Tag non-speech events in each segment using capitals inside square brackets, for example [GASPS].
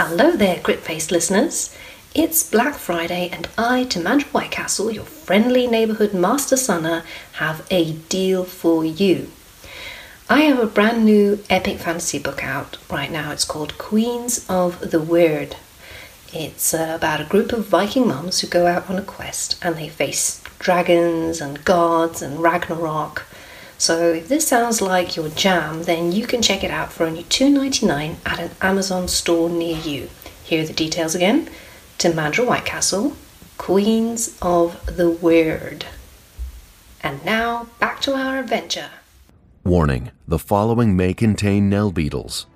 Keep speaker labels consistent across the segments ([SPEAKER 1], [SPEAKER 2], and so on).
[SPEAKER 1] Hello there, Crit Face listeners. It's Black Friday, and I, Tamandra Whitecastle, your friendly neighbourhood master sunner, have a deal for you. I have a brand new epic fantasy book out right now. It's called Queens of the Wyrd. It's uh, about a group of Viking mums who go out on a quest and they face dragons and gods and Ragnarok. So if this sounds like your jam, then you can check it out for only $2.99 at an Amazon store near you. Here are the details again. Tamandra Whitecastle, Queens of the Wyrd. And now back to our adventure.
[SPEAKER 2] Warning the following may contain Nell beetles.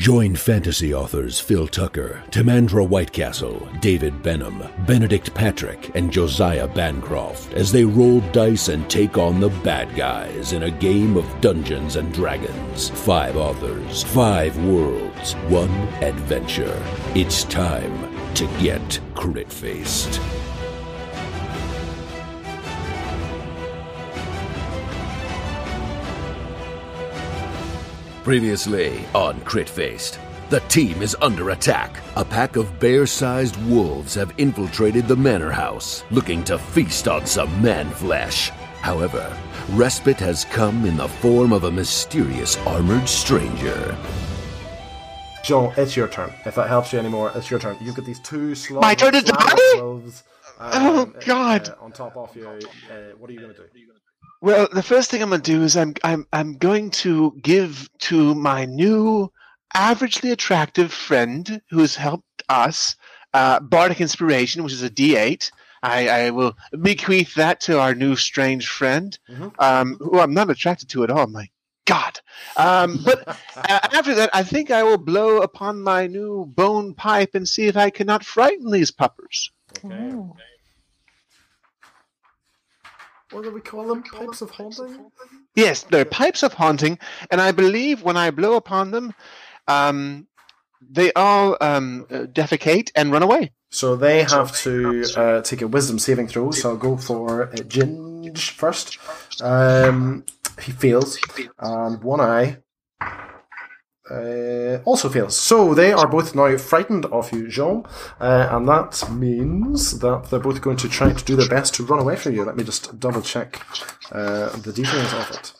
[SPEAKER 3] Join fantasy authors Phil Tucker, Tamandra Whitecastle, David Benem, Benedict Patrick, and Josiah Bancroft as they roll dice and take on the bad guys in a game of Dungeons and Dragons. Five authors, five worlds, one adventure. It's time to get crit faced.
[SPEAKER 2] Previously on Crit Faced. The team is under attack. A pack of bear sized wolves have infiltrated the manor house, looking to feast on some man flesh. However, respite has come in the form of a mysterious armored stranger.
[SPEAKER 4] Jean, it's your turn. If that helps you anymore, it's your turn. You've got these two slug-
[SPEAKER 5] My turn is
[SPEAKER 4] slug
[SPEAKER 5] die?
[SPEAKER 4] wolves,
[SPEAKER 5] Oh,
[SPEAKER 4] uh,
[SPEAKER 5] God.
[SPEAKER 4] uh, on top of you. Uh, what are you going to do?
[SPEAKER 5] Well, the first thing I'm going to do is I'm I'm I'm going to give to my new averagely attractive friend who has helped us uh, Bardic Inspiration, which is a D8. I, I will bequeath that to our new strange friend,
[SPEAKER 4] Mhm.
[SPEAKER 5] um, who I'm not attracted to at all. My God! Um, but [LAUGHS] uh, after that, I think I will blow upon my new bone pipe and see if I cannot frighten these puppers.
[SPEAKER 4] Okay. What do we call them? Pipes of haunting?
[SPEAKER 5] Yes, they're pipes of haunting, and I believe when I blow upon them, um, they all um, uh, defecate and run away.
[SPEAKER 4] So they have to uh, take a wisdom saving throw. So I'll go for uh, Ginge first. Um, he fails, and one eye uh, also fails. So they are both now frightened of you, Jean, uh, and that means that they're both going to try to do their best to run away from you. Let me just double check uh, the details of it.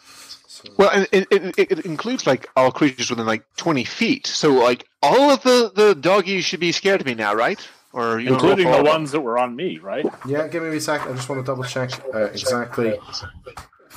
[SPEAKER 5] Well, it, it, it includes like all creatures within like twenty feet. So like all of the the doggies should be scared of me now, right? Or you wanna
[SPEAKER 6] including
[SPEAKER 5] for
[SPEAKER 6] the
[SPEAKER 5] all of them?
[SPEAKER 6] ones that were on me, right?
[SPEAKER 4] Yeah, give me a sec. I just want to double check uh, exactly.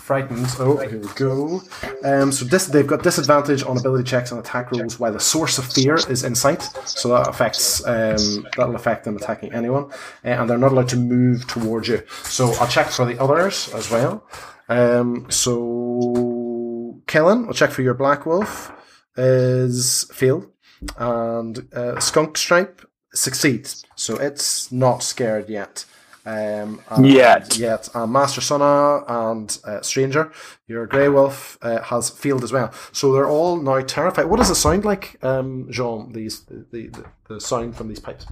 [SPEAKER 4] Frightened. Oh, here we go. Um, so this, they've got disadvantage on ability checks and attack rolls while the source of fear is in sight. So that affects um, that'll affect them attacking anyone, uh, and they're not allowed to move towards you. So I'll check for the others as well. Um, so Kellen, I'll check for your black wolf is failed, and uh, skunk stripe succeeds. So it's not scared yet. Um, and-
[SPEAKER 6] Yet.
[SPEAKER 4] Yet. And Master Sonna and uh, Stranger, your Grey Wolf, uh, has failed as well. So they're all now terrified. What does it sound like, um, Jean, these, the, the, the sound from these pipes?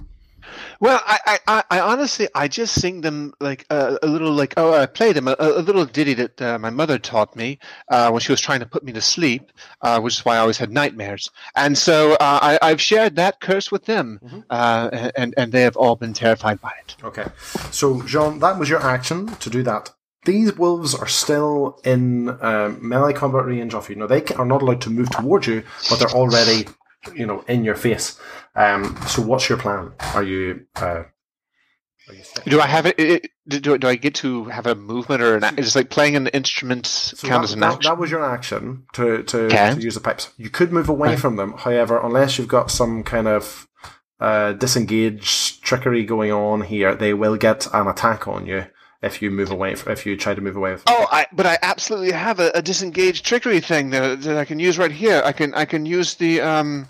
[SPEAKER 5] Well, I, I, I- honestly, I just sing them like a, a little, like oh, I play them a, a little ditty that uh, my mother taught me uh, when she was trying to put me to sleep, uh, which is why I always had nightmares. And so uh, I, I've shared that curse with them, uh, and and they have all been terrified by it.
[SPEAKER 4] Okay. So, Jean, that was your action to do that. These wolves are still in um, melee combat range of you. Now, they are not allowed to move towards you, but they're already, you know, in your face. Um, so, what's your plan? Are you. Uh, are you
[SPEAKER 5] Do I have it? it do, do I get to have a movement or an? Is like playing an instrument
[SPEAKER 4] So
[SPEAKER 5] count
[SPEAKER 4] that,
[SPEAKER 5] as an
[SPEAKER 4] that,
[SPEAKER 5] action?
[SPEAKER 4] that was your action to, to,
[SPEAKER 5] Okay.
[SPEAKER 4] to use the pipes. You could move away
[SPEAKER 5] Right.
[SPEAKER 4] from them, however, unless you've got some kind of uh, disengage trickery going on here, they will get an attack on you if you move away. If you try to move away. With them.
[SPEAKER 5] Oh, I, but I absolutely have a, a disengaged trickery thing that, that I can use right here. I can I can use the um,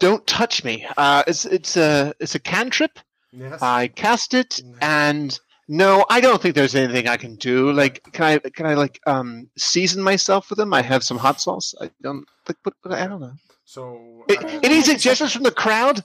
[SPEAKER 5] don't touch me. Uh, it's it's a it's a cantrip.
[SPEAKER 4] yes.
[SPEAKER 5] I cast it, and no, I don't think there's anything I can do. Like, can I can I like um season myself with them? I have some hot sauce. I don't. But, but, but I don't know.
[SPEAKER 4] so.
[SPEAKER 5] A-
[SPEAKER 4] uh,
[SPEAKER 5] Any suggestions from the crowd?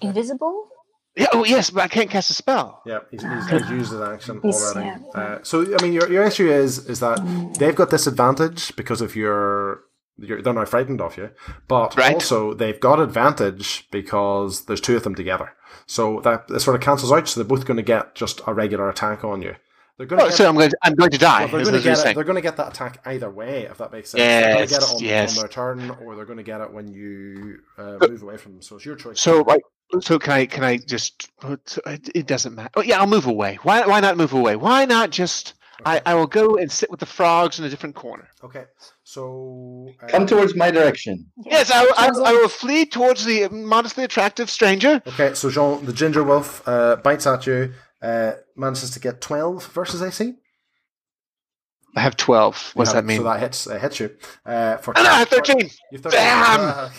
[SPEAKER 7] Invisible?
[SPEAKER 5] Yeah. Oh yes, but I can't cast a spell.
[SPEAKER 4] Yeah, he's, he's, he's used his action already.
[SPEAKER 7] yeah.
[SPEAKER 4] Uh, so, I mean, your, your issue is is that they've got disadvantage because of your You're, they're now frightened of you, but
[SPEAKER 5] Right.
[SPEAKER 4] also they've got advantage because there's two of them together. So that, that sort of cancels out. So they're both going to get just a regular attack on you. They're going to
[SPEAKER 5] Oh,
[SPEAKER 4] get,
[SPEAKER 5] so I'm going to, I'm going to die.
[SPEAKER 4] well, they're going to get it, they're going to get that attack either way, if that makes sense. they're going to get it
[SPEAKER 5] Yes,
[SPEAKER 4] on,
[SPEAKER 5] yes.
[SPEAKER 4] on their turn, or they're going to get it when you uh, move away from them. So it's your choice.
[SPEAKER 5] So, like, so can I? Can I just? It it doesn't matter. Oh, yeah, I'll move away. Why? Why not move away? Why not just? I, I will go and sit with the frogs in a different corner.
[SPEAKER 4] okay, so uh,
[SPEAKER 6] Come towards my direction.
[SPEAKER 5] Yes, I, I, I will flee towards the modestly attractive stranger.
[SPEAKER 4] Okay, so Jean, the ginger wolf, uh, bites at you, uh, manages to get 12 versus AC.
[SPEAKER 5] I have twelve. What does that mean?
[SPEAKER 4] So that hits, uh, hits you. Uh, for
[SPEAKER 5] Oh, no, I have thirteen.
[SPEAKER 4] You've 13.
[SPEAKER 5] Damn!
[SPEAKER 4] Ah.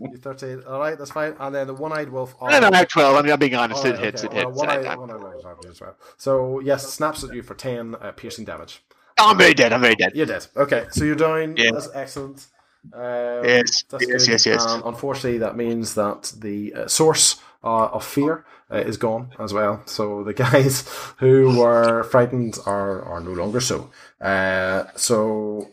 [SPEAKER 4] you're 13. All right, that's fine. And then the one-eyed wolf.
[SPEAKER 5] No, no, I have twelve. I mean, I'm being honest.
[SPEAKER 4] All
[SPEAKER 5] it
[SPEAKER 4] right,
[SPEAKER 5] hits.
[SPEAKER 4] okay.
[SPEAKER 5] It
[SPEAKER 4] Well,
[SPEAKER 5] hits.
[SPEAKER 4] one-eyed- one-eyed wolf as well. So yes, snaps at you for 10 uh, piercing damage.
[SPEAKER 5] oh, I'm very dead. I'm very dead.
[SPEAKER 4] You're dead. Okay, so you're down.
[SPEAKER 5] Yeah.
[SPEAKER 4] That's excellent. Um,
[SPEAKER 5] Yes, yes,
[SPEAKER 4] good.
[SPEAKER 5] yes, yes.
[SPEAKER 4] And unfortunately, that means that the uh, source uh, of fear uh, is gone as well. So the [LAUGHS] guys who were frightened are, are no longer so. Uh, so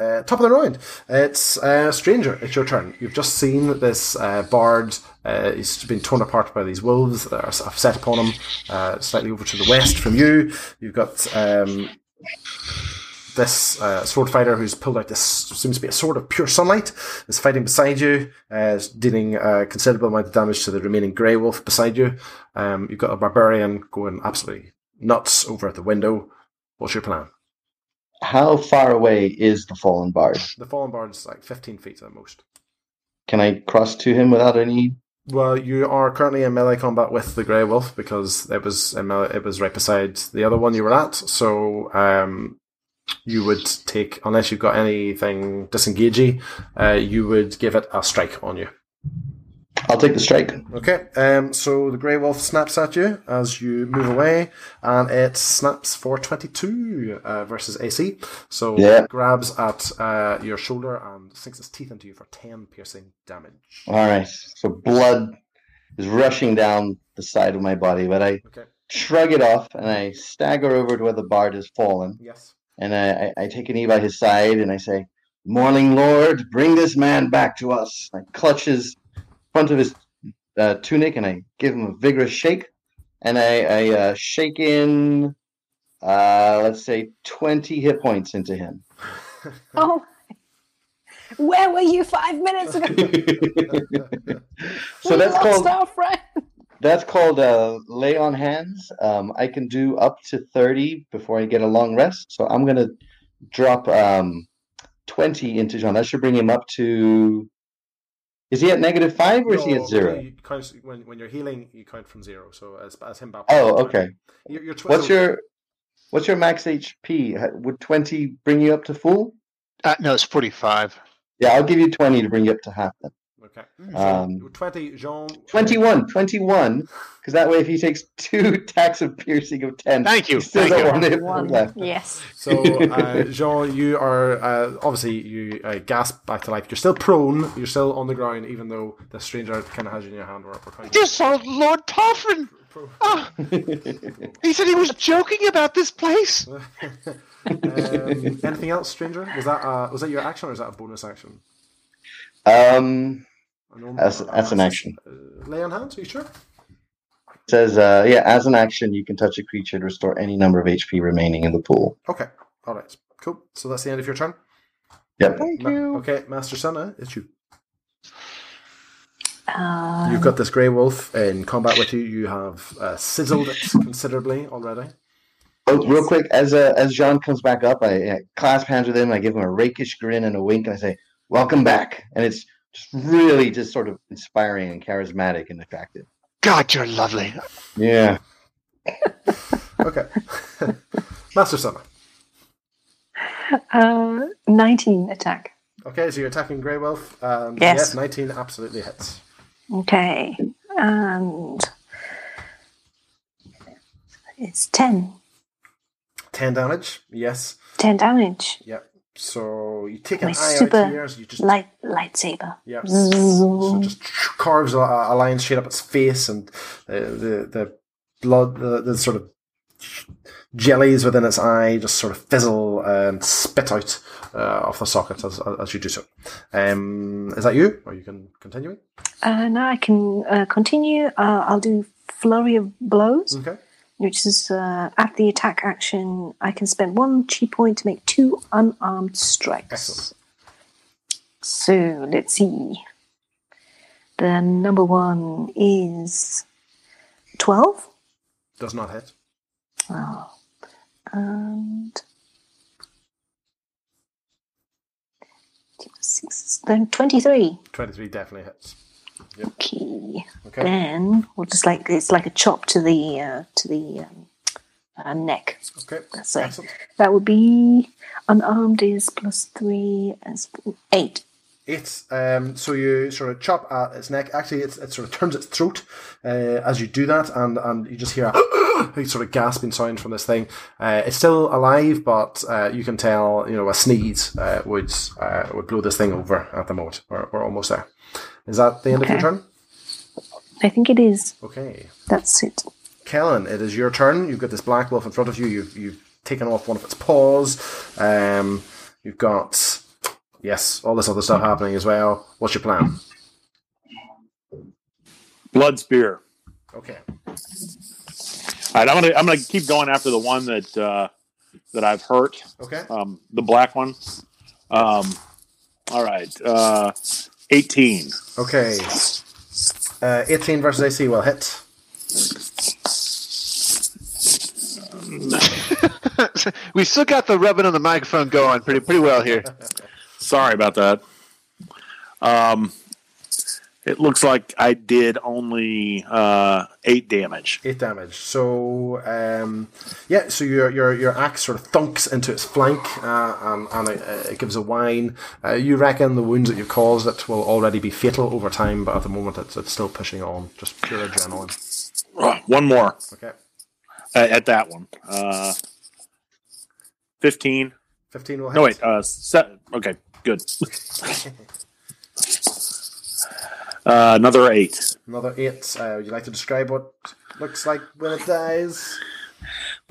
[SPEAKER 4] uh, top of the round. It's uh, Stranger. It's your turn. You've just seen this bard. He's been torn apart by these wolves that are set upon him, slightly over to the west from you. You've got um, this uh, sword fighter who's pulled out this seems to be a sword of pure sunlight is fighting beside you, uh, dealing a considerable amount of damage to the remaining grey wolf beside you. Um, you've got a barbarian going absolutely nuts over at the window. What's your plan?
[SPEAKER 6] How far away is the fallen bard?
[SPEAKER 4] The fallen bard is like 15 feet at most.
[SPEAKER 6] Can I cross to him without any?
[SPEAKER 4] Well, you are currently in melee combat with the Grey Wolf because it was in melee, it was right beside the other one you were at. So um, you would take unless you've got anything disengaging, uh, you would give it a strike on you.
[SPEAKER 6] I'll take the strike.
[SPEAKER 4] Okay, um, so the Grey Wolf snaps at you as you move away, and it snaps for 22 uh, versus AC. So
[SPEAKER 6] Yeah.
[SPEAKER 4] it grabs at uh, your shoulder and sinks its teeth into you for 10 piercing damage.
[SPEAKER 6] All right. So blood is rushing down the side of my body, but I
[SPEAKER 4] Okay,
[SPEAKER 6] shrug it off and I stagger over to where the bard has fallen,
[SPEAKER 4] yes.
[SPEAKER 6] And I, I, I take a knee by his side and I say, "Morning, Lord, bring this man back to us." I clutch his front of his uh, tunic and I give him a vigorous shake, and I, I uh, shake in, uh, let's say, twenty hit points into him. [LAUGHS]
[SPEAKER 7] Oh, where were you five minutes ago? [LAUGHS]
[SPEAKER 6] so
[SPEAKER 7] we
[SPEAKER 6] that's called. That's called uh, lay on hands. Um, I can do up to 30 before I get a long rest. So I'm going to drop um, 20 into John. That should bring him up to. Is he at negative five or is he at zero?
[SPEAKER 4] you count- when, when you're healing, you count from zero. So as, as him back.
[SPEAKER 6] Oh, okay.
[SPEAKER 4] You're, you're tw-
[SPEAKER 6] What's
[SPEAKER 4] so-
[SPEAKER 6] your What's your max HP? Would 20 bring you up to full?
[SPEAKER 5] Uh, no, it's forty-five.
[SPEAKER 6] Yeah, I'll give you 20 to bring you up to half then.
[SPEAKER 4] Okay.
[SPEAKER 6] Um,
[SPEAKER 4] 20, Jean.
[SPEAKER 6] 21, 21, because that way if he takes two [LAUGHS] attacks of piercing of 10,
[SPEAKER 5] Thank you,
[SPEAKER 6] he still
[SPEAKER 5] thank you.
[SPEAKER 6] one hit
[SPEAKER 7] One.
[SPEAKER 6] left.
[SPEAKER 7] Yes.
[SPEAKER 4] So, uh, [LAUGHS] Jean, you are uh, obviously you uh, gasp back to life. You're still prone. You're still on the ground, even though the stranger kind of has you in your hand. We're, we're counting.
[SPEAKER 5] Just Lord Toffrin. Oh, [LAUGHS] he said he was joking about this place.
[SPEAKER 4] Um, anything else, stranger? Was that uh, was that your action or is that a bonus action?
[SPEAKER 6] Um,
[SPEAKER 4] A normal-
[SPEAKER 6] That's- that's an action.
[SPEAKER 4] Uh, lay on hands. Are you sure?
[SPEAKER 6] It says, uh, yeah, as an action, you can touch a creature to restore any number of HP remaining in the pool.
[SPEAKER 4] Okay. All right. Cool. So that's the end of your turn.
[SPEAKER 6] Yep.
[SPEAKER 5] Thank
[SPEAKER 4] Ma-
[SPEAKER 5] you.
[SPEAKER 4] okay, Master Senna, it's you.
[SPEAKER 7] Uh,
[SPEAKER 4] You've got this grey wolf in combat with you. You have uh, sizzled it considerably already.
[SPEAKER 6] Oh, real quick, as uh, as Jean comes back up, I, I clasp hands with him. I give him a rakish grin and a wink, and I say, "Welcome back." And it's just really just sort of inspiring and charismatic and attractive.
[SPEAKER 5] God, you're lovely.
[SPEAKER 6] Yeah. [LAUGHS]
[SPEAKER 4] Okay. [LAUGHS] Master Summer.
[SPEAKER 7] uh, 19 attack.
[SPEAKER 4] Okay, so you're attacking Grey Wolf. Um,
[SPEAKER 7] Yes.
[SPEAKER 4] yes, 19 absolutely hits.
[SPEAKER 7] Okay. And it's 10.
[SPEAKER 4] 10 damage, yes.
[SPEAKER 7] 10 damage.
[SPEAKER 4] Yep. So you take an eye
[SPEAKER 7] super
[SPEAKER 4] out here, so you just
[SPEAKER 7] Light lightsaber.
[SPEAKER 4] Yep. So just carves a, a line straight up its face, and the the, the blood, the, the sort of jellies within its eye just sort of fizzle and spit out uh, off the socket as, as you do so. Um, is that you? Or you can continue?
[SPEAKER 7] Uh, now I can uh, continue. Uh, I'll do flurry of blows,
[SPEAKER 4] Okay.
[SPEAKER 7] Which is uh, at the attack action. I can spend one chi point to make two unarmed strikes.
[SPEAKER 4] Excellent.
[SPEAKER 7] So let's see. The number one is twelve.
[SPEAKER 4] Does not hit.
[SPEAKER 7] Oh. And six, then twenty-three.
[SPEAKER 4] 23 definitely hits.
[SPEAKER 7] Okay.
[SPEAKER 4] Okay.
[SPEAKER 7] Then we'll just like it's like a chop to the uh, to the um, uh, neck.
[SPEAKER 4] Okay. Excellent.
[SPEAKER 7] That would be unarmed is plus three as eight.
[SPEAKER 4] Eight. Um, so you sort of chop at its neck. Actually, it's, it sort of turns its throat uh, as you do that, and, and you just hear a, [GASPS] a sort of gasping sound from this thing. Uh, it's still alive, but uh, you can tell, you know, a sneeze uh, would uh, would blow this thing over at the moment. We're, we're almost there. Is that the end of your turn?
[SPEAKER 7] I think it is.
[SPEAKER 4] Okay.
[SPEAKER 7] That's it.
[SPEAKER 4] Kellen, it is your turn. You've got this black wolf in front of you. You've you've taken off one of its paws. Um, you've got yes, all this other stuff happening as well. What's your plan?
[SPEAKER 8] Blood spear.
[SPEAKER 4] Okay.
[SPEAKER 8] All right, I'm gonna I'm gonna keep going after the one that uh, that I've hurt.
[SPEAKER 4] Okay.
[SPEAKER 8] Um, the black one. Um, all right. Uh, 18.
[SPEAKER 4] Okay. Uh, 18 versus AC will hit. [LAUGHS]
[SPEAKER 5] we still got the rubbing on the microphone going pretty pretty well here.
[SPEAKER 8] Sorry about that. Um, it looks like I did only uh, eight damage.
[SPEAKER 4] Eight damage. So um, yeah, so your your your axe sort of thunks into its flank, uh, and, and it, it gives a whine. Uh, you reckon the wounds that you've caused it will already be fatal over time, but at the moment it's, it's still pushing on, just pure adrenaline.
[SPEAKER 8] One more
[SPEAKER 4] Okay,
[SPEAKER 8] uh, at that one. Uh, 15.
[SPEAKER 4] fifteen will hit.
[SPEAKER 8] No, wait. Uh, se- okay, good. [LAUGHS] uh, another eight.
[SPEAKER 4] Another eight. Uh, would you like to describe what looks like when it dies?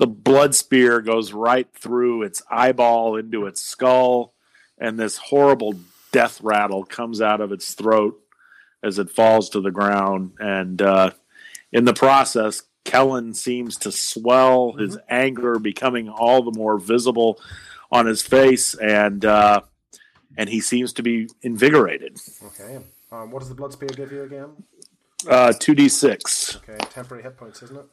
[SPEAKER 8] the blood spear goes right through its eyeball into its skull, and this horrible death rattle comes out of its throat as it falls to the ground. And uh, in the process, Kellen seems to swell, his anger becoming all the more visible on his face, and uh, and he seems to be invigorated.
[SPEAKER 4] Okay. Um, what does the blood spear give you again?
[SPEAKER 8] Uh, Two d six,
[SPEAKER 4] Okay, temporary hit points, isn't it?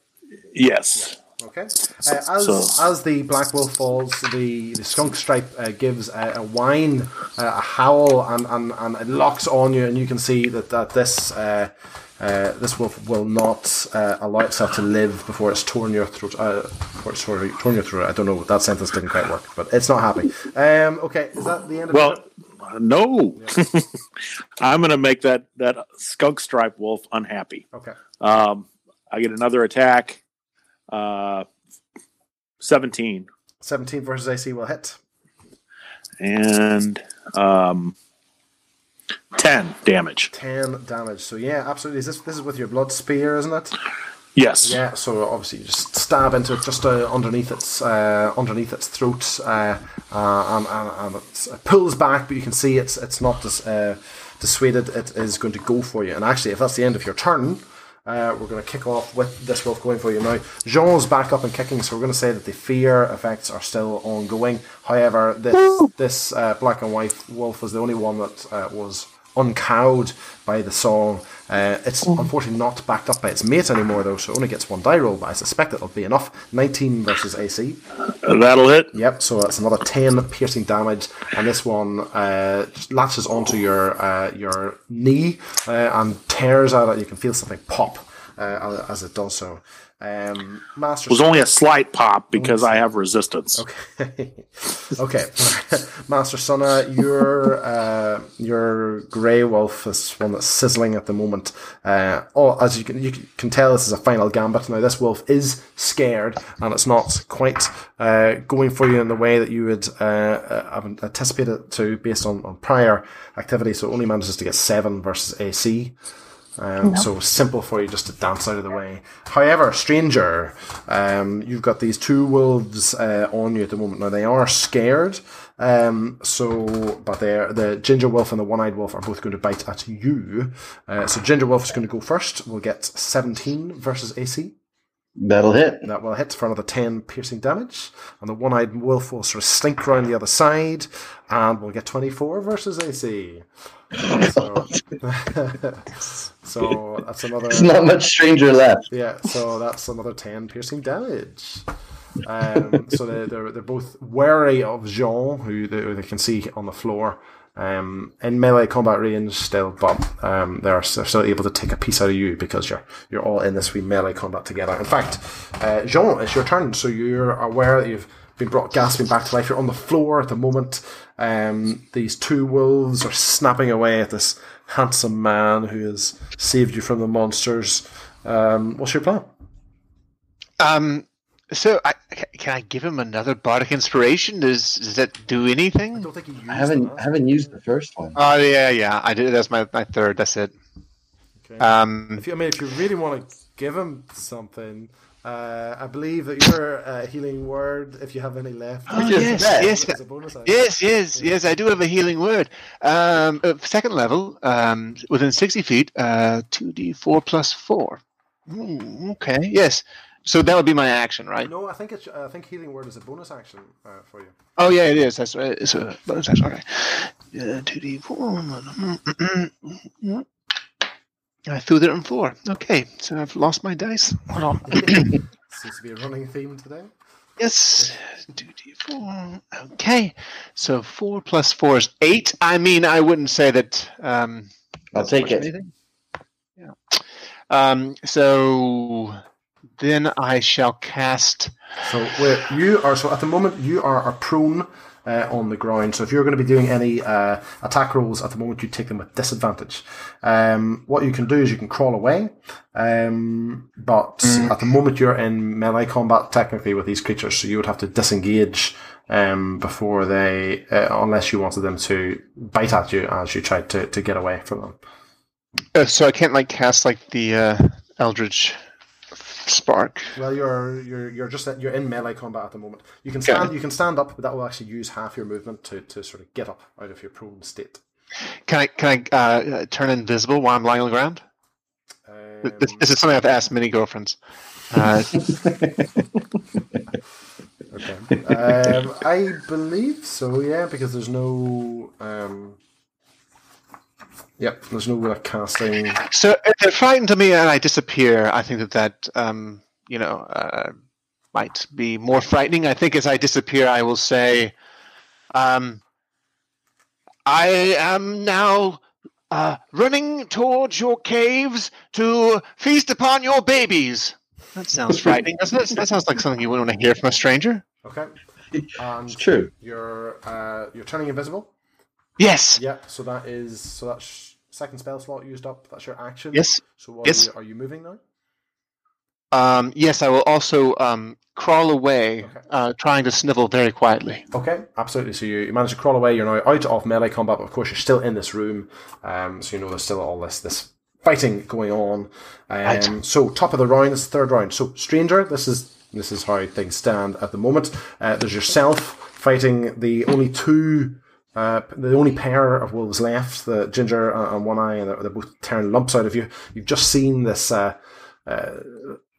[SPEAKER 8] yes.
[SPEAKER 4] Okay. Uh, as
[SPEAKER 8] So-
[SPEAKER 4] as the black wolf falls, the, the skunk stripe uh, gives a, a whine, uh, a howl, and, and, and it locks on you, and you can see that that this uh, uh, this wolf will not uh, allow itself to live before it's torn your throat. Uh, before it's torn, torn your throat. I don't know. That sentence didn't quite work, but it's not happy. Um, okay, is that the end of
[SPEAKER 8] Well,
[SPEAKER 4] your
[SPEAKER 8] uh, no, I'm going to make that that skunk stripe wolf unhappy.
[SPEAKER 4] Okay.
[SPEAKER 8] Um, I get another attack. Uh, Seventeen
[SPEAKER 4] Seventeen versus AC will hit.
[SPEAKER 8] and um, ten damage.
[SPEAKER 4] Ten damage. So yeah, absolutely. Is this this is with your blood spear, isn't it?
[SPEAKER 8] Yes.
[SPEAKER 4] Yeah, so obviously you just stab into it just uh, underneath its uh, underneath its throat, uh, uh, and, and, and it pulls back, but you can see it's it's not dis, uh, dissuaded. It is going to go for you, and actually, if that's the end of your turn, uh, we're going to kick off with this wolf going for you now. Jean's back up and kicking, so we're going to say that the fear effects are still ongoing. However, this this uh, black and white wolf was the only one that uh, was uncowed by the song. Uh, it's unfortunately not backed up by its mate anymore, though, so it only gets one die roll, but I suspect it'll be enough. 19 versus AC.
[SPEAKER 8] That'll hit.
[SPEAKER 4] Yep, so that's another 10 piercing damage, and this one uh, latches onto your uh, your knee uh, and tears out it. You can feel something pop uh, as it does so. Um, Master
[SPEAKER 8] It was only a slight pop because I have resistance.
[SPEAKER 4] Okay. [LAUGHS] okay. [LAUGHS] Master Sonna, your uh, your grey wolf is one that's sizzling at the moment. Uh, oh, as you can you can tell, this is a final gambit. Now, this wolf is scared, and it's not quite uh, going for you in the way that you would uh, uh, have anticipated it to, based on, on prior activity. So, it only manages to get seven versus AC. Um,
[SPEAKER 7] No.
[SPEAKER 4] So simple for you just to dance out of the way. However, stranger, um, you've got these two wolves uh, on you at the moment. Now they are scared. Um, so, but they're the ginger wolf and the one-eyed wolf are both going to bite at you. Uh, so ginger wolf is going to go first. We'll get 17 versus AC.
[SPEAKER 6] That'll hit.
[SPEAKER 4] That will hit for another 10 piercing damage. And the one eyed wolf will sort of slink around the other side. And we'll get 24 versus AC. [LAUGHS] So, [LAUGHS] so that's another.
[SPEAKER 6] There's not much stranger left.
[SPEAKER 4] Yeah, so that's another 10 piercing damage. Um, so they, they're, they're both wary of Jean, who they, they can see on the floor. Um, in melee combat range still, but um, they're, they're still able to take a piece out of you because you're you're all in this wee melee combat together. In fact, uh, Jean, it's your turn, so you're aware that you've been brought gasping back to life. You're on the floor at the moment. Um, these two wolves are snapping away at this handsome man who has saved you from the monsters. Um, what's your plan?
[SPEAKER 5] Um, so I, can I give him another bardic inspiration? Does does that do anything?
[SPEAKER 4] don't think you used
[SPEAKER 6] I haven't
[SPEAKER 4] that.
[SPEAKER 6] I haven't used the first one.
[SPEAKER 5] Oh yeah, yeah. I did. That's my, my third. That's it.
[SPEAKER 4] Okay.
[SPEAKER 5] Um,
[SPEAKER 4] If you, I mean, if you really want to give him something, uh, I believe that your uh, healing word, if you have any left,
[SPEAKER 5] Oh,
[SPEAKER 6] Which
[SPEAKER 5] yes,
[SPEAKER 6] bad.
[SPEAKER 5] yes,
[SPEAKER 4] a bonus action.
[SPEAKER 5] yes, yes, yes. I do have a healing word. Um, uh, second level, um, within sixty feet, uh, two d four plus four. Hmm, okay, yes. So that would be my action, right?
[SPEAKER 4] No, I think it's. I think healing word is a bonus action uh, for you.
[SPEAKER 5] Oh yeah, it is. That's right. It's a bonus action. Okay. Uh, Two d four. [CLEARS THROAT] I threw that on four. Okay, so I've lost my dice. Hold on. [COUGHS]
[SPEAKER 4] Seems to be a running theme today.
[SPEAKER 5] Yes, two d four. Okay, so four plus four is eight. I mean, I wouldn't say that. Um,
[SPEAKER 6] I'll take it.
[SPEAKER 5] anything. Yeah. Um. So then I shall cast.
[SPEAKER 4] So where you are, so at the moment you are, a prone uh, on the ground. So if you're going to be doing any uh, attack rolls at the moment, you take them with disadvantage. Um, what you can do is you can crawl away, um, but at the moment you're in melee combat technically with these creatures, so you would have to disengage um, before they, uh, unless you wanted them to bite at you as you tried to, to get away from them.
[SPEAKER 5] Uh, so I can't like cast like the uh, Eldritch spark.
[SPEAKER 4] Well, you're you're you're just you're in melee combat at the moment. You can stand
[SPEAKER 5] it.
[SPEAKER 4] you can stand up, but that will actually use half your movement to, to sort of get up out of your prone state.
[SPEAKER 5] Can I can I uh, turn invisible while I'm lying on the ground?
[SPEAKER 4] Um,
[SPEAKER 5] This, this is something I've asked many girlfriends. Uh, [LAUGHS]
[SPEAKER 4] okay. um, I believe so. Yeah, because there's no. Um, yep, there's no casting.
[SPEAKER 5] so if they're frightened of me and I disappear, I think that that um, you know uh, might be more frightening. I think as I disappear, I will say, um, "I am now." Uh, running towards your caves to feast upon your babies. That sounds frightening, doesn't it? That sounds like something you wouldn't want to hear from a stranger.
[SPEAKER 4] Okay. And
[SPEAKER 6] It's true.
[SPEAKER 4] you're uh, you're turning invisible.
[SPEAKER 5] Yes.
[SPEAKER 4] Yeah. So that is so that's second spell slot used up. That's your action.
[SPEAKER 5] Yes.
[SPEAKER 4] So what
[SPEAKER 5] Yes.
[SPEAKER 4] Are, you, are you moving now?
[SPEAKER 5] Um, yes, I will also um, crawl away,
[SPEAKER 4] Okay.
[SPEAKER 5] uh, trying to snivel very quietly.
[SPEAKER 4] Okay, absolutely. So you, you manage to crawl away. You're now out of melee combat, but of course you're still in this room. Um, so you know there's still all this this fighting going on. Um,
[SPEAKER 5] Right.
[SPEAKER 4] So top of the round, this is the third round. So stranger, this is this is how things stand at the moment. Uh, there's yourself fighting the only two. Uh, the only pair of wolves left, the ginger and and one eye, and they're, both tearing lumps out of you. You've just seen this uh, uh,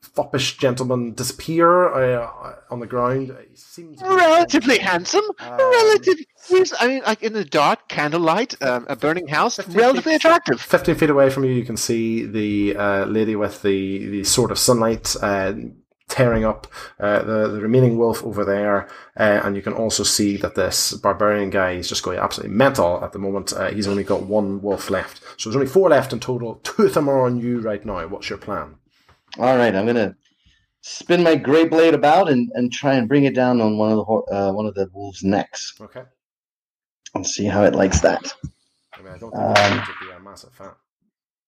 [SPEAKER 4] foppish gentleman disappear uh, on the ground. He seems
[SPEAKER 5] Relatively handsome.
[SPEAKER 4] Um,
[SPEAKER 5] Relative. Yes, I mean, like in the dark, candlelight, um, a burning house, relatively
[SPEAKER 4] feet.
[SPEAKER 5] attractive.
[SPEAKER 4] 15 feet away from you, you can see the uh, lady with the, the sword of sunlight uh, tearing up uh, the, the remaining wolf over there. Uh, and you can also see that this barbarian guy is just going absolutely mental at the moment. Uh, he's only got one wolf left. So there's only four left in total. Two of them are on you right now. What's your plan?
[SPEAKER 6] All right, I'm gonna spin my gray blade about and, and try and bring it down on one of the uh, one of the wolves' necks
[SPEAKER 4] Okay.
[SPEAKER 6] and see how it likes that.
[SPEAKER 4] I mean, I don't think
[SPEAKER 6] Um,
[SPEAKER 4] be a massive fan.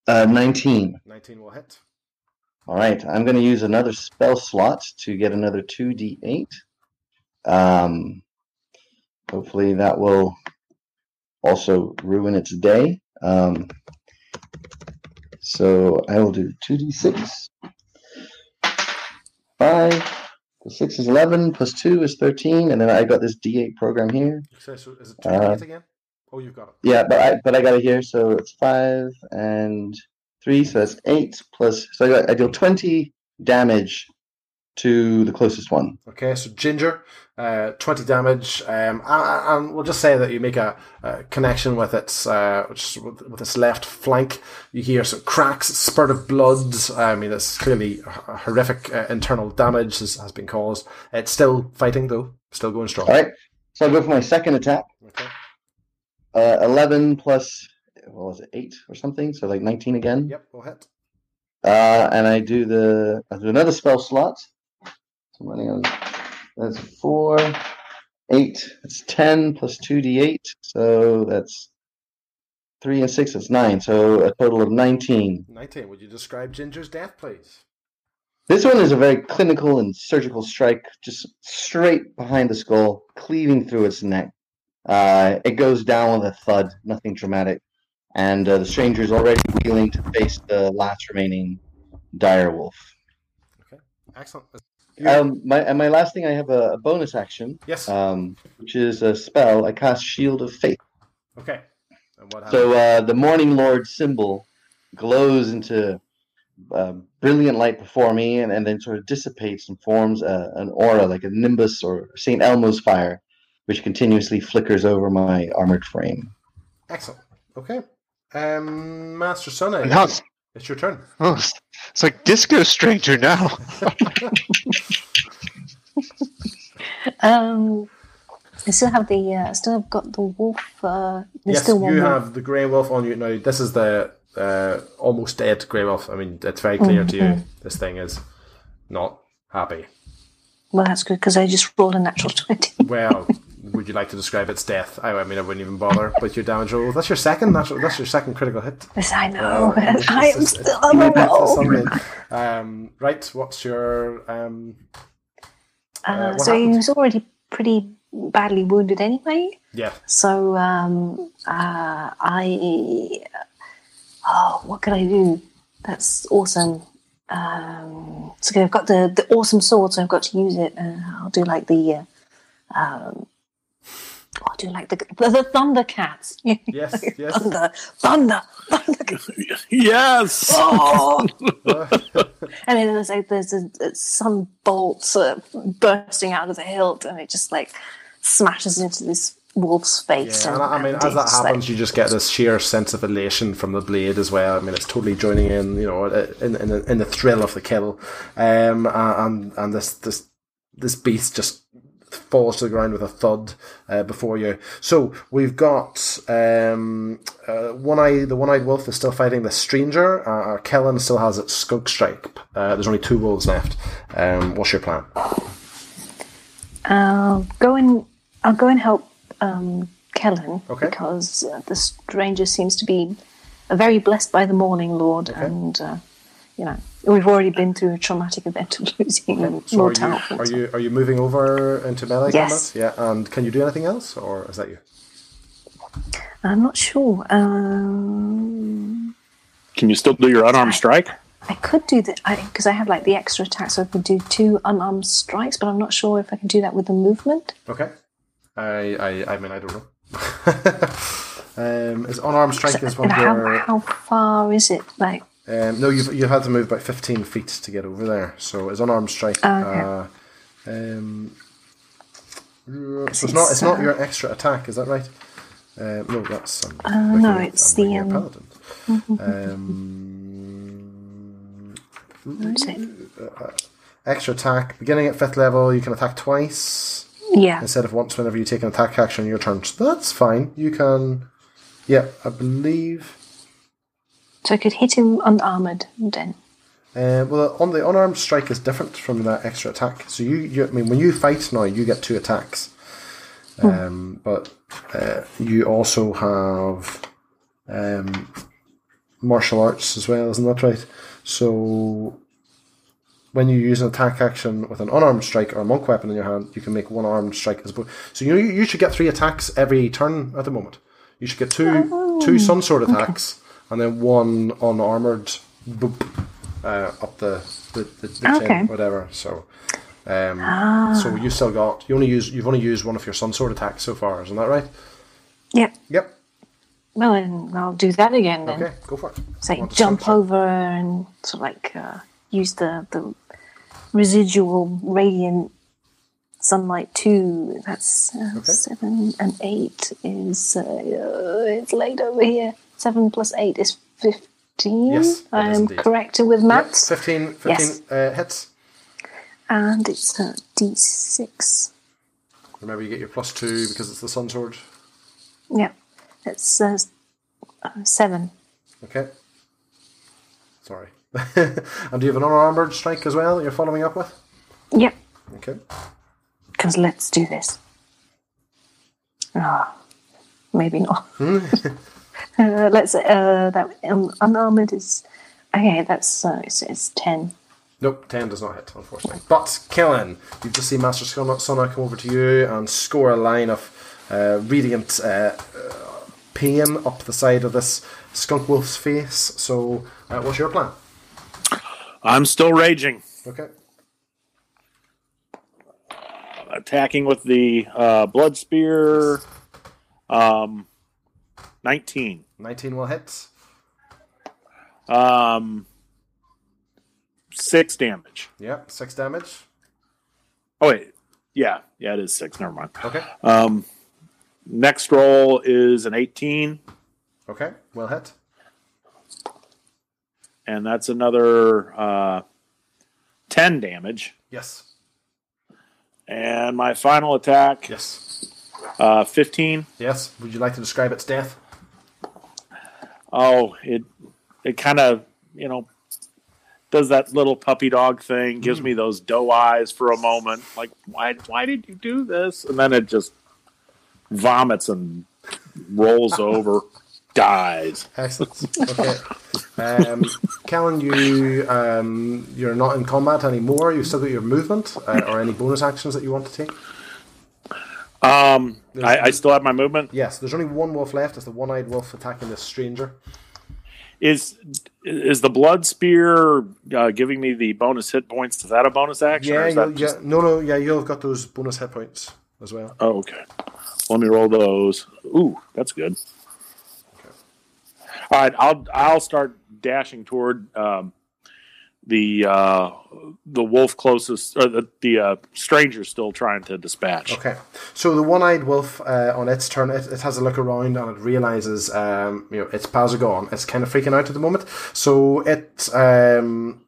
[SPEAKER 6] Uh, 19.
[SPEAKER 4] 19 will hit.
[SPEAKER 6] All right, I'm going to use another spell slot to get another 2d8. Um, hopefully that will also ruin its day. Um, So I will do 2d6. 5 plus 6 is 11, plus 2 is 13, and then I got this d8 program here.
[SPEAKER 4] So, is it two
[SPEAKER 6] Uh,
[SPEAKER 4] d8 again? Oh, you've got it.
[SPEAKER 6] Yeah, but I but I got it here, so it's 5 and 3, so that's 8 plus. So I, got, I deal 20 damage to the closest one.
[SPEAKER 4] Okay, so Ginger, uh, 20 damage, um, and, and we'll just say that you make a, a connection with its, uh, with, its left flank. You hear some cracks, spurt of blood. I mean, it's clearly horrific uh, internal damage has, has been caused. It's still fighting, though, still going strong.
[SPEAKER 6] All right, so I'll go for my second attack.
[SPEAKER 4] Okay.
[SPEAKER 6] Uh, 11 plus, what was it, 8 or something? So like 19 again.
[SPEAKER 4] Yep, we'll hit.
[SPEAKER 6] Uh, and I do the I do another spell slot. So I'm running on that's four, eight. That's ten plus two d eight. So that's three and six. That's nine. So a total of nineteen.
[SPEAKER 4] 19. Would you describe Ginger's death, please?
[SPEAKER 6] This one is a very clinical and surgical strike, just straight behind the skull, cleaving through its neck. Uh, it goes down with a thud, nothing dramatic, and uh, the stranger is already wheeling to face the last remaining dire wolf.
[SPEAKER 4] Okay, excellent.
[SPEAKER 6] Um, my and my last thing, I have a, a bonus action,
[SPEAKER 4] yes.
[SPEAKER 6] um, which is a spell. I cast Shield of Faith.
[SPEAKER 4] okay. And what
[SPEAKER 6] So uh, the Morning Lord symbol glows into uh, brilliant light before me, and, and then sort of dissipates and forms a, an aura like a nimbus or Saint Elmo's fire, which continuously flickers over my armored frame.
[SPEAKER 4] Excellent. Okay. Um, Master Sunny,
[SPEAKER 5] Now it's,
[SPEAKER 4] it's your turn.
[SPEAKER 5] oh, it's, it's like Disco Stranger now. [LAUGHS]
[SPEAKER 7] Um, I still have the. Uh, I still have got the wolf. Uh,
[SPEAKER 4] yes,
[SPEAKER 7] still
[SPEAKER 4] you
[SPEAKER 7] more.
[SPEAKER 4] have the Grey Wolf on you. Now, this is the uh, almost dead Grey Wolf. I mean, it's very clear to
[SPEAKER 7] Mm-hmm.
[SPEAKER 4] you this thing is not happy.
[SPEAKER 7] Well, that's good because I just rolled a natural [LAUGHS] twenty.
[SPEAKER 4] Well, would you like to describe its death? I, I mean, I wouldn't even bother with your damage roll. That's your second natural. That's your second critical hit.
[SPEAKER 7] Yes, I know.
[SPEAKER 4] Uh, it's-
[SPEAKER 7] I am
[SPEAKER 4] it's-
[SPEAKER 7] still
[SPEAKER 4] it's-
[SPEAKER 7] on the roll.
[SPEAKER 4] Um, right. What's your um?
[SPEAKER 7] Uh,
[SPEAKER 4] what
[SPEAKER 7] so he was already pretty badly wounded anyway.
[SPEAKER 4] Yeah.
[SPEAKER 7] So um, uh, I. Oh, what can I do? That's awesome. Um, so I've got the, the awesome sword, so I've got to use it. Uh, I'll do like the. Uh, um, I'll do like the the, the thunder cats. [LAUGHS]
[SPEAKER 4] Yes. Yes.
[SPEAKER 7] thunder, thunder, thunder. [LAUGHS]
[SPEAKER 8] yes.
[SPEAKER 7] Oh! [LAUGHS] and then there's like there's a, a sun bolts uh, bursting out of the hilt, and it just like smashes into this wolf's face.
[SPEAKER 4] Yeah, and I I mean, as that
[SPEAKER 7] it's like-
[SPEAKER 4] happens, you just get this sheer sense of elation from the blade as well. I mean, it's totally joining in, you know, in in the, in the thrill of the kill, um, and and this this this beast just falls to the ground with a thud uh, before you. So we've got um, uh, one eye. The one-eyed wolf is still fighting the stranger. Uh, Kellen still has its skunk strike. Uh, there's only two wolves left. Um, what's your plan?
[SPEAKER 7] I'll go and I'll go and help um, Kellen
[SPEAKER 4] Okay.
[SPEAKER 7] because uh, the stranger seems to be very blessed by the Morning Lord, and uh, you know we've already been through a traumatic event of losing
[SPEAKER 4] So
[SPEAKER 7] more
[SPEAKER 4] are you,
[SPEAKER 7] talent.
[SPEAKER 4] are you are you moving over into melee
[SPEAKER 7] Yes.
[SPEAKER 4] combat? Yeah, and can you do anything else, or is that you?
[SPEAKER 7] I'm not sure. Um,
[SPEAKER 8] Can you still do your unarmed strike?
[SPEAKER 7] I could do that because I, have like the extra attack, so I could do two unarmed strikes, but I'm not sure if I can do that with the movement.
[SPEAKER 4] Okay. I I, I mean I don't know. [LAUGHS] um, is unarmed strike is one
[SPEAKER 7] how,
[SPEAKER 4] your
[SPEAKER 7] how far is it? Like,
[SPEAKER 4] um, no you've you had to move about fifteen feet to get over there. So it's unarmed strike.
[SPEAKER 7] Okay.
[SPEAKER 4] Uh, um, so it's not it's not your extra attack, is that right? Um, no, that's um,
[SPEAKER 7] Uh, no, it's
[SPEAKER 4] I'm
[SPEAKER 7] the, um,
[SPEAKER 4] paladins. [LAUGHS] Um,
[SPEAKER 7] is it?
[SPEAKER 4] extra attack beginning at fifth level. You can attack twice.
[SPEAKER 7] Yeah.
[SPEAKER 4] instead of once whenever you take an attack action on your turn. So that's fine. You can, yeah, I believe.
[SPEAKER 7] So I could hit him unarmored then.
[SPEAKER 4] Uh, well, on the unarmed strike is different from that extra attack. So you, you I mean, when you fight now, you get two attacks. Um, but uh, you also have um, martial arts as well, isn't that right? So when you use an attack action with an unarmed strike or a monk weapon in your hand, you can make one armed strike as opposed. So you you should get three attacks every turn at the moment. You should get two two sun sword attacks and then one unarmored boop uh, up the the, the, the
[SPEAKER 7] Okay.
[SPEAKER 4] chin, whatever. So. Um,
[SPEAKER 7] Ah.
[SPEAKER 4] So you still got you only use you've only used one of your sun sword attacks so far, isn't that right?
[SPEAKER 7] Yep.
[SPEAKER 4] Yep.
[SPEAKER 7] Well, then I'll do that again then.
[SPEAKER 4] Okay, go for it. Want
[SPEAKER 7] jump over and sort of like uh, use the the residual radiant sunlight too. That's uh,
[SPEAKER 4] Okay.
[SPEAKER 7] seven and eight is uh, uh, it's late over here. Seven plus eight is fifteen.
[SPEAKER 4] Yes,
[SPEAKER 7] I'm
[SPEAKER 4] indeed.
[SPEAKER 7] correct with
[SPEAKER 4] Yep,
[SPEAKER 7] maths.
[SPEAKER 4] 15, 15
[SPEAKER 7] Yes.
[SPEAKER 4] uh, hits.
[SPEAKER 7] And it's a D six.
[SPEAKER 4] Remember, you get your plus two because it's the sun sword.
[SPEAKER 7] Yeah, it's uh, seven.
[SPEAKER 4] Okay. Sorry. [LAUGHS] and do you have an unarmored strike as well that you're following up with?
[SPEAKER 7] Yep.
[SPEAKER 4] Okay.
[SPEAKER 7] Because let's do this. Ah, maybe not. [LAUGHS] uh, let's uh, that um, unarmored is okay. That's uh, it's, it's ten.
[SPEAKER 4] Nope, 10 does not hit, unfortunately. But, Kellen, you've just seen Master Sona Sona come over to you and score a line of uh, radiant uh, uh, pain up the side of this skunk wolf's face. So, uh, what's your plan?
[SPEAKER 8] I'm still raging,
[SPEAKER 4] Okay.
[SPEAKER 8] attacking with the uh, blood spear. Um, nineteen.
[SPEAKER 4] 19 will hit.
[SPEAKER 8] Um, six damage.
[SPEAKER 4] Yep, 6 damage.
[SPEAKER 8] Oh wait, yeah, yeah, it is six. Never mind.
[SPEAKER 4] Okay.
[SPEAKER 8] Um, next roll is an eighteen,
[SPEAKER 4] Okay, will hit.
[SPEAKER 8] and that's another uh, ten damage.
[SPEAKER 4] Yes.
[SPEAKER 8] And my final attack,
[SPEAKER 4] Yes.
[SPEAKER 8] uh, fifteen.
[SPEAKER 4] Yes. Would you like to describe its death?
[SPEAKER 8] Oh, it it kind of you know does that little puppy dog thing, gives me those doe eyes for a moment, like why why did you do this? And then it just vomits and rolls [LAUGHS] over, dies.
[SPEAKER 4] Excellent. Okay. Um, Kellen, you um, you're not in combat anymore. You've still got your movement uh, or any bonus actions that you want to take.
[SPEAKER 8] Um, I, I still have my movement.
[SPEAKER 4] Yes, there's only one wolf left. It's the one-eyed wolf attacking this stranger.
[SPEAKER 8] Is is the blood spear uh, giving me the bonus hit points? Is that a bonus action? or
[SPEAKER 4] Yeah,
[SPEAKER 8] is that
[SPEAKER 4] you'll,
[SPEAKER 8] just-
[SPEAKER 4] yeah, no, no, yeah, you'll have got those bonus hit points as well.
[SPEAKER 8] Oh, okay. Let me roll those. Ooh, that's good. All right, I'll I'll start dashing toward um, the uh, the wolf closest, or the the uh, stranger still trying to dispatch.
[SPEAKER 4] Okay, so the one-eyed wolf uh, on its turn, it, it has a look around and it realizes, um, you know, its pals are gone. It's kind of freaking out at the moment, so it um,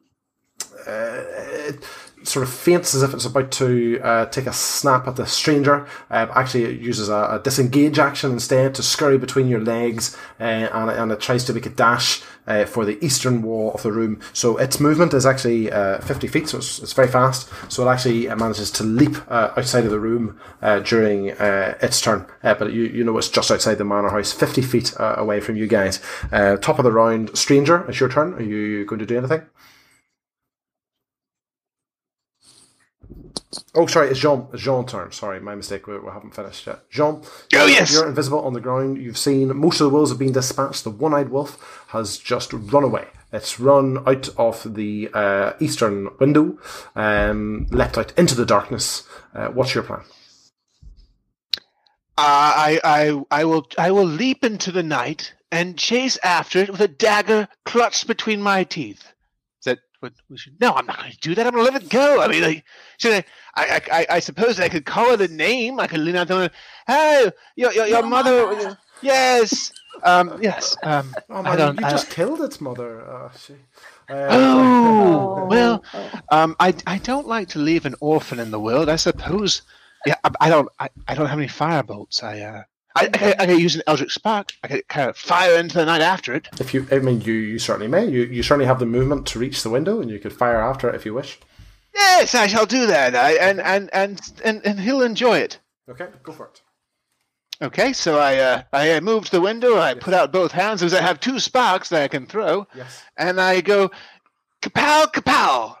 [SPEAKER 4] uh, it sort of feints as if it's about to uh, take a snap at the stranger. Uh, actually, it uses a, a disengage action instead to scurry between your legs, uh, and, and it tries to make a dash uh, for the eastern wall of the room. So its movement is actually uh, 50 feet, so it's, it's very fast. So it actually uh, manages to leap uh, outside of the room uh, during its turn. But you, you know it's just outside the manor house, 50 feet away from you guys. Top of the round, stranger, it's your turn. Are you going to do anything? Oh, sorry, it's Jean. It's Jean's turn. Sorry, my mistake. We, we haven't finished yet. Jean,
[SPEAKER 5] Oh, yes.
[SPEAKER 4] you're invisible on the ground. You've seen most of the wolves have been dispatched. The one-eyed wolf has just run away. It's run out of the uh, eastern window, um, leapt out into the darkness. Uh, what's your plan?
[SPEAKER 5] Uh, I, I, I will, I will leap into the night and chase after it with a dagger clutched between my teeth. Is that what we should? No, I'm not going to do that. I'm going to let it go. I mean, like, should I? I, I, I- I suppose I could call it a name. I could lean out there. and, Hey, your, your, your, mother. Yes. Um. Yes. Um. [LAUGHS]
[SPEAKER 4] Oh
[SPEAKER 5] I
[SPEAKER 4] man,
[SPEAKER 5] don't.
[SPEAKER 4] you
[SPEAKER 5] I-
[SPEAKER 4] just killed its mother. Uh, she, uh,
[SPEAKER 5] Oh [LAUGHS] well, um, I I don't like to leave an orphan in the world. I suppose. Yeah, I, I don't. I, I don't have any fire bolts. I uh, I, I, I could use an eldritch spark. I could kind of fire into the night after it.
[SPEAKER 4] If you, I mean, you, you certainly may. You, you certainly have the movement to reach the window, and you could fire after it if you wish.
[SPEAKER 5] Yes, I shall do that. I, and, and and and and he'll enjoy it.
[SPEAKER 4] Okay, go for it.
[SPEAKER 5] Okay, so I uh, I moved to the window. I put out both hands because I have two sparks that I can throw,
[SPEAKER 4] Yes.
[SPEAKER 5] and I go kapow kapow,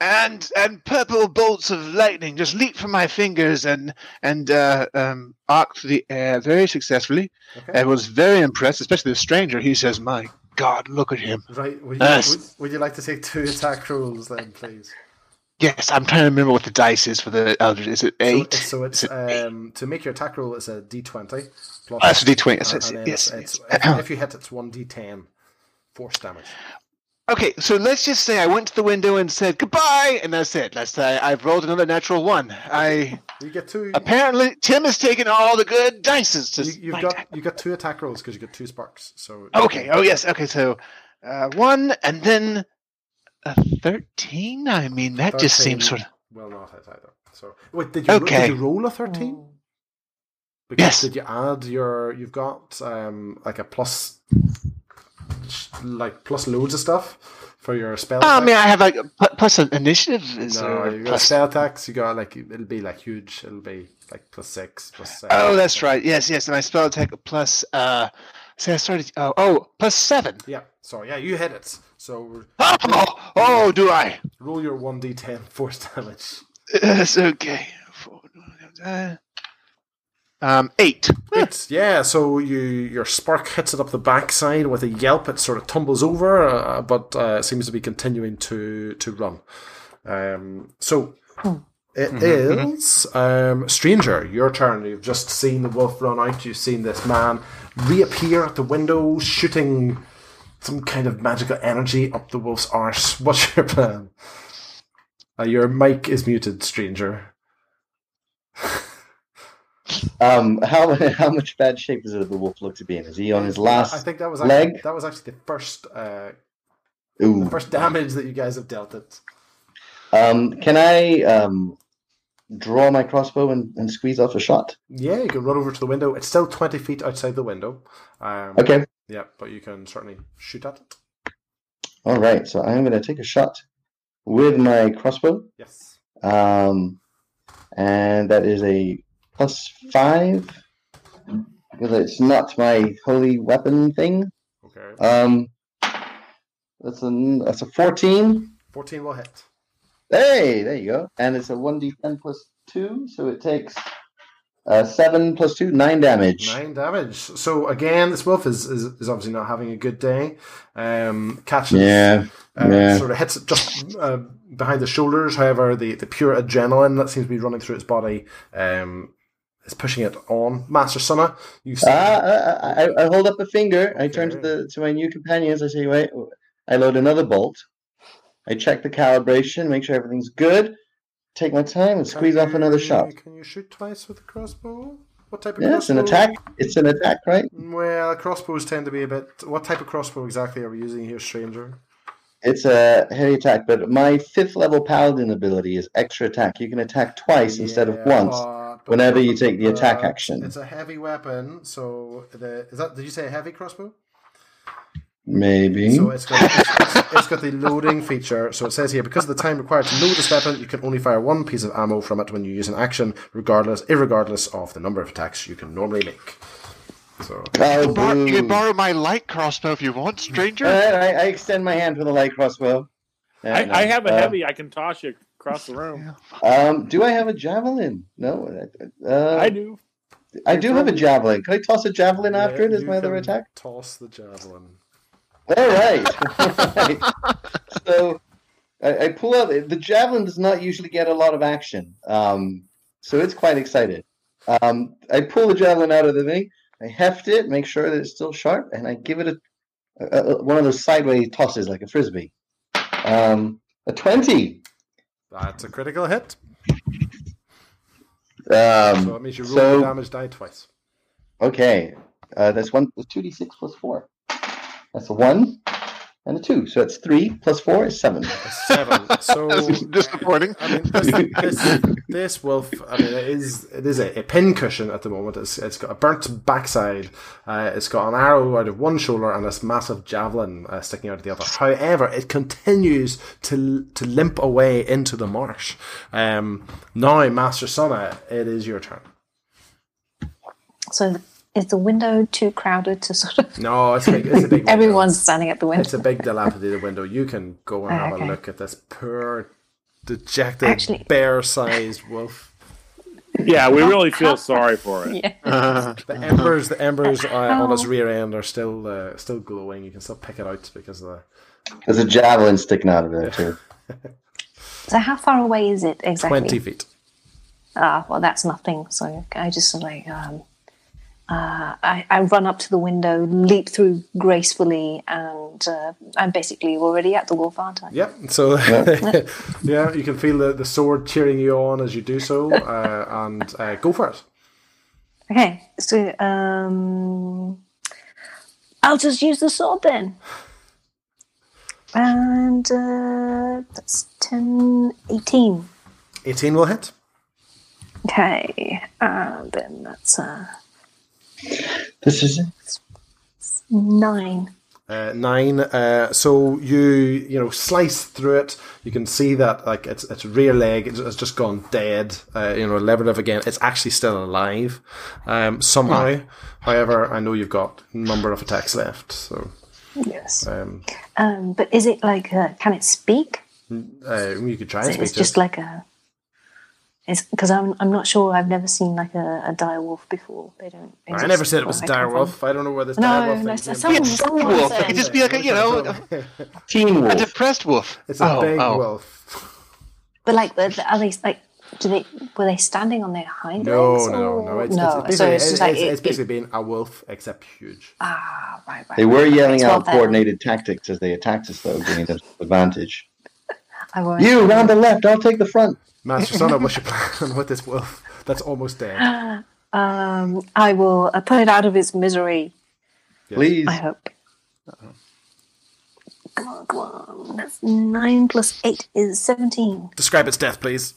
[SPEAKER 5] and and purple bolts of lightning just leap from my fingers and and uh, um, arc through the air very successfully.
[SPEAKER 4] Okay.
[SPEAKER 5] I was very impressed, especially the stranger. He says, "My God, look at him.
[SPEAKER 4] Right. Would you,
[SPEAKER 5] Yes.
[SPEAKER 4] would, would you like to take two attack rolls then, please?
[SPEAKER 5] Yes, I'm trying to remember what the dice is for the Eldritch. Is it
[SPEAKER 4] So
[SPEAKER 5] eight?
[SPEAKER 4] it's, so it's
[SPEAKER 5] it
[SPEAKER 4] um, to make your attack roll. It's a d20 plus.
[SPEAKER 5] Oh, that's a D20.
[SPEAKER 4] uh,
[SPEAKER 5] So it's- yes,
[SPEAKER 4] it's,
[SPEAKER 5] yes.
[SPEAKER 4] if, if you hit, it's one d10 force damage.
[SPEAKER 5] Okay, so let's just say I went to the window and said goodbye, and that's it. Let's say I've rolled another natural one. I
[SPEAKER 4] You get two.
[SPEAKER 5] apparently Tim has taken all the good dices to.
[SPEAKER 4] You, you've got you got two attack rolls because you got two sparks. So
[SPEAKER 5] Okay. Oh yes. Okay. So uh, one and then a thirteen. I mean, that just seems sort of.
[SPEAKER 4] well, not hit either. So wait, did you
[SPEAKER 5] Okay.
[SPEAKER 4] did you roll a thirteen? Because
[SPEAKER 5] Yes.
[SPEAKER 4] Did you add your? You've got um like a plus, like plus loads of stuff for your spell.
[SPEAKER 5] Oh, I mean. I have like plus an initiative. Is
[SPEAKER 4] no, you got
[SPEAKER 5] plus?
[SPEAKER 4] spell attacks. You got like it'll be like huge. It'll be like plus six, plus seven.
[SPEAKER 5] Oh, that's right. Yes, yes. And my spell attack plus. uh Say I started. Oh, oh, plus seven.
[SPEAKER 4] Yeah. Sorry. Yeah, you hit it. So
[SPEAKER 5] Oh, oh, do I?
[SPEAKER 4] roll your one d10 force [LAUGHS] damage.
[SPEAKER 5] Yes. Okay. Four, uh, Um, eight.
[SPEAKER 4] It's, yeah, so you your spark hits it up the backside with a yelp. It sort of tumbles over, uh, but uh, seems to be continuing to to run. Um, so it is um, stranger. Your turn. You've just seen the wolf run out. You've seen this man reappear at the window, shooting some kind of magical energy up the wolf's arse. [LAUGHS] What's your plan? Uh, your mic is muted, stranger.
[SPEAKER 6] Um, how [LAUGHS] how much bad shape does the wolf look to be in? Is he on his last
[SPEAKER 4] I think that was actually,
[SPEAKER 6] leg?
[SPEAKER 4] that was actually the first uh, the first damage that you guys have dealt it.
[SPEAKER 6] Um, can I um, draw my crossbow and, and squeeze off a shot?
[SPEAKER 4] Yeah, you can run over to the window. It's still twenty feet outside the window. Um,
[SPEAKER 6] Okay.
[SPEAKER 4] Yeah, but you can certainly shoot at it.
[SPEAKER 6] All right. So I'm going to take a shot with my crossbow.
[SPEAKER 4] Yes.
[SPEAKER 6] Um, and that is a plus five because it's not my holy weapon thing.
[SPEAKER 4] Okay.
[SPEAKER 6] Um, that's a that's a fourteen.
[SPEAKER 4] Fourteen will hit.
[SPEAKER 6] Hey, there you go. And it's a one d ten plus two, so it takes uh, seven plus two, nine damage.
[SPEAKER 4] Nine damage. So again, this wolf is, is, is obviously not having a good day. Um, catches.
[SPEAKER 6] Yeah,
[SPEAKER 4] uh,
[SPEAKER 6] yeah.
[SPEAKER 4] Sort of hits it just uh, behind the shoulders. However, the, the pure adrenaline that seems to be running through its body um, is pushing it on. Master Sonna, you see.
[SPEAKER 6] Ah, I, ah, ah, I, I hold up a finger. I turn to the to my new companions. I say, "Wait." I load another bolt. I check the calibration, make sure everything's good. Take my time and
[SPEAKER 4] Can
[SPEAKER 6] squeeze off another shot.
[SPEAKER 4] Can you shoot twice with a crossbow? What type of
[SPEAKER 6] Yeah, it's an attack. It's an attack, right?
[SPEAKER 4] Mm, well, crossbows tend to be a bit. What type of crossbow exactly are we using here, stranger?
[SPEAKER 6] It's a heavy attack, but my fifth level paladin ability is extra attack. You can attack twice instead of once.
[SPEAKER 4] but-
[SPEAKER 6] whenever you take the attack
[SPEAKER 4] but
[SPEAKER 6] action.
[SPEAKER 4] It's a heavy weapon, so the is that? Did you say a heavy crossbow?
[SPEAKER 6] Maybe.
[SPEAKER 4] So it's got it's, it's- it's got the loading feature. So it says here because of the time required to load this weapon, you can only fire one piece of ammo from it when you use an action, regardless, irregardless of the number of attacks you can normally make. So
[SPEAKER 6] Oh,
[SPEAKER 5] Bar- you can borrow my light crossbow if you want, stranger.
[SPEAKER 6] All right, I, I extend my hand for the light crossbow.
[SPEAKER 8] I,
[SPEAKER 6] And,
[SPEAKER 8] I have a
[SPEAKER 6] uh,
[SPEAKER 8] heavy. I can toss you across the room.
[SPEAKER 6] Um, do I have a javelin? No. Uh,
[SPEAKER 8] I do.
[SPEAKER 6] I do have a javelin. Can I toss a javelin after it as my other attack?
[SPEAKER 4] Toss the javelin.
[SPEAKER 6] All right. [LAUGHS] All right. So I, I pull out. The javelin does not usually get a lot of action, um, so it's quite excited. Um, I pull the javelin out of the thing. I heft it, make sure that it's still sharp, and I give it a, a, a one of those sideways tosses like a frisbee. Um, a twenty.
[SPEAKER 4] That's a critical hit.
[SPEAKER 6] Um,
[SPEAKER 4] So it means you roll
[SPEAKER 6] so-
[SPEAKER 4] the damage die twice.
[SPEAKER 6] Okay, uh, that's one. Two d six plus four. That's a one and a two. So that's three plus four is seven.
[SPEAKER 4] Seven. So [LAUGHS]
[SPEAKER 5] disappointing.
[SPEAKER 4] I mean, this, [LAUGHS] this, this wolf. I mean, it is it is a, a pin cushion at the moment. It's it's got a burnt backside. Uh, it's got an arrow out of one shoulder and this massive javelin uh, sticking out of the other. However, it continues to to limp away into the marsh. Um, now, Master Sonna, it is your turn.
[SPEAKER 7] So is the window too crowded to sort of?
[SPEAKER 4] No, it's a big. It's a big. [LAUGHS]
[SPEAKER 7] Everyone's standing at the window.
[SPEAKER 4] It's a big dilapidated window. You can go and
[SPEAKER 7] Oh,
[SPEAKER 4] have a look at this poor, dejected,
[SPEAKER 7] Actually-
[SPEAKER 4] bear-sized wolf.
[SPEAKER 8] Yeah, we really feel [LAUGHS] sorry for it.
[SPEAKER 7] Yeah. [LAUGHS]
[SPEAKER 4] The embers, the embers uh, on his rear end are still uh, still glowing. You can still pick it out because of the.
[SPEAKER 6] There's a javelin sticking out of there too.
[SPEAKER 7] So how far away is it exactly?
[SPEAKER 4] 20 feet.
[SPEAKER 7] Ah, well, that's nothing. So I just sort like, um, uh, I, I run up to the window, leap through gracefully, and uh, I'm basically already at the wolf, aren't I?
[SPEAKER 4] Yep. So, yeah, [LAUGHS] you can feel the, the sword cheering you on as you do so, [LAUGHS] uh, and uh, go for it.
[SPEAKER 7] Okay, so um, I'll just use the sword then. And uh, that's 10, 18.
[SPEAKER 4] 18 will hit.
[SPEAKER 7] Okay, and then that's uh,
[SPEAKER 6] This is
[SPEAKER 7] nine.
[SPEAKER 4] Uh, nine. Uh, so you you know slice through it. You can see that like its its rear leg it's, it's just gone dead. Uh, you know, levered again. It's actually still alive um, somehow. However, I know you've got a number of attacks left. So
[SPEAKER 7] Yes.
[SPEAKER 4] um,
[SPEAKER 7] Um, but is it like, uh, can it speak?
[SPEAKER 4] uh, you could try and
[SPEAKER 7] It's
[SPEAKER 4] speak to
[SPEAKER 7] just
[SPEAKER 4] it.
[SPEAKER 7] like a. It's because I'm I'm not sure. I've never seen like a, a dire wolf before. They don't.
[SPEAKER 4] I never said it was a
[SPEAKER 7] I come
[SPEAKER 4] dire
[SPEAKER 7] from.
[SPEAKER 4] wolf. I don't know where this
[SPEAKER 7] No,
[SPEAKER 4] dire wolf
[SPEAKER 7] no,
[SPEAKER 4] thing
[SPEAKER 7] so-
[SPEAKER 4] came
[SPEAKER 7] someone,
[SPEAKER 4] from.
[SPEAKER 5] wolf. It could just be like a, you know, [LAUGHS]
[SPEAKER 6] Teen wolf, a
[SPEAKER 5] depressed wolf.
[SPEAKER 4] It's a
[SPEAKER 5] oh,
[SPEAKER 4] big
[SPEAKER 5] oh.
[SPEAKER 4] wolf.
[SPEAKER 7] But like, the- the- are they like? Do they were they standing on their hind
[SPEAKER 4] No,
[SPEAKER 7] legs?
[SPEAKER 4] no, no,
[SPEAKER 7] or-
[SPEAKER 4] no. It's,
[SPEAKER 7] no.
[SPEAKER 4] it's,
[SPEAKER 7] so
[SPEAKER 4] basically,
[SPEAKER 7] it's just like
[SPEAKER 4] it's,
[SPEAKER 7] it-
[SPEAKER 4] it's basically
[SPEAKER 7] it-
[SPEAKER 4] being a wolf except huge.
[SPEAKER 7] ah, right, right.
[SPEAKER 6] They were
[SPEAKER 7] right,
[SPEAKER 6] yelling out
[SPEAKER 7] Well, then,
[SPEAKER 6] coordinated tactics as they attacked us, though, giving us [LAUGHS] advantage.
[SPEAKER 7] I won't.
[SPEAKER 6] You round the left. I'll take the front.
[SPEAKER 4] Master Son, what's your plan with this wolf that's almost dead? [GASPS]
[SPEAKER 7] Um, I will uh, put it out of its misery.
[SPEAKER 6] Please.
[SPEAKER 7] I hope. Come on, come on. That's nine plus eight is seventeen.
[SPEAKER 4] Describe its death, please.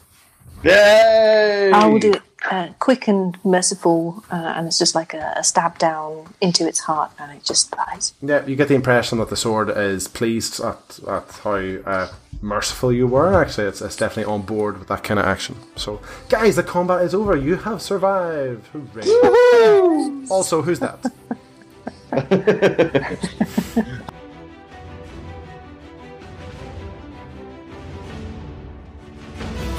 [SPEAKER 6] Yay!
[SPEAKER 7] I will do it uh, quick and merciful, uh, and it's just like a, a stab down into its heart, and it just dies.
[SPEAKER 4] Yeah, you get the impression that the sword is pleased at, at how uh, merciful you were. Actually, it's, it's definitely on board with that kind of action. So, guys, the combat is over. You have survived. Hooray. Also, who's that? [LAUGHS]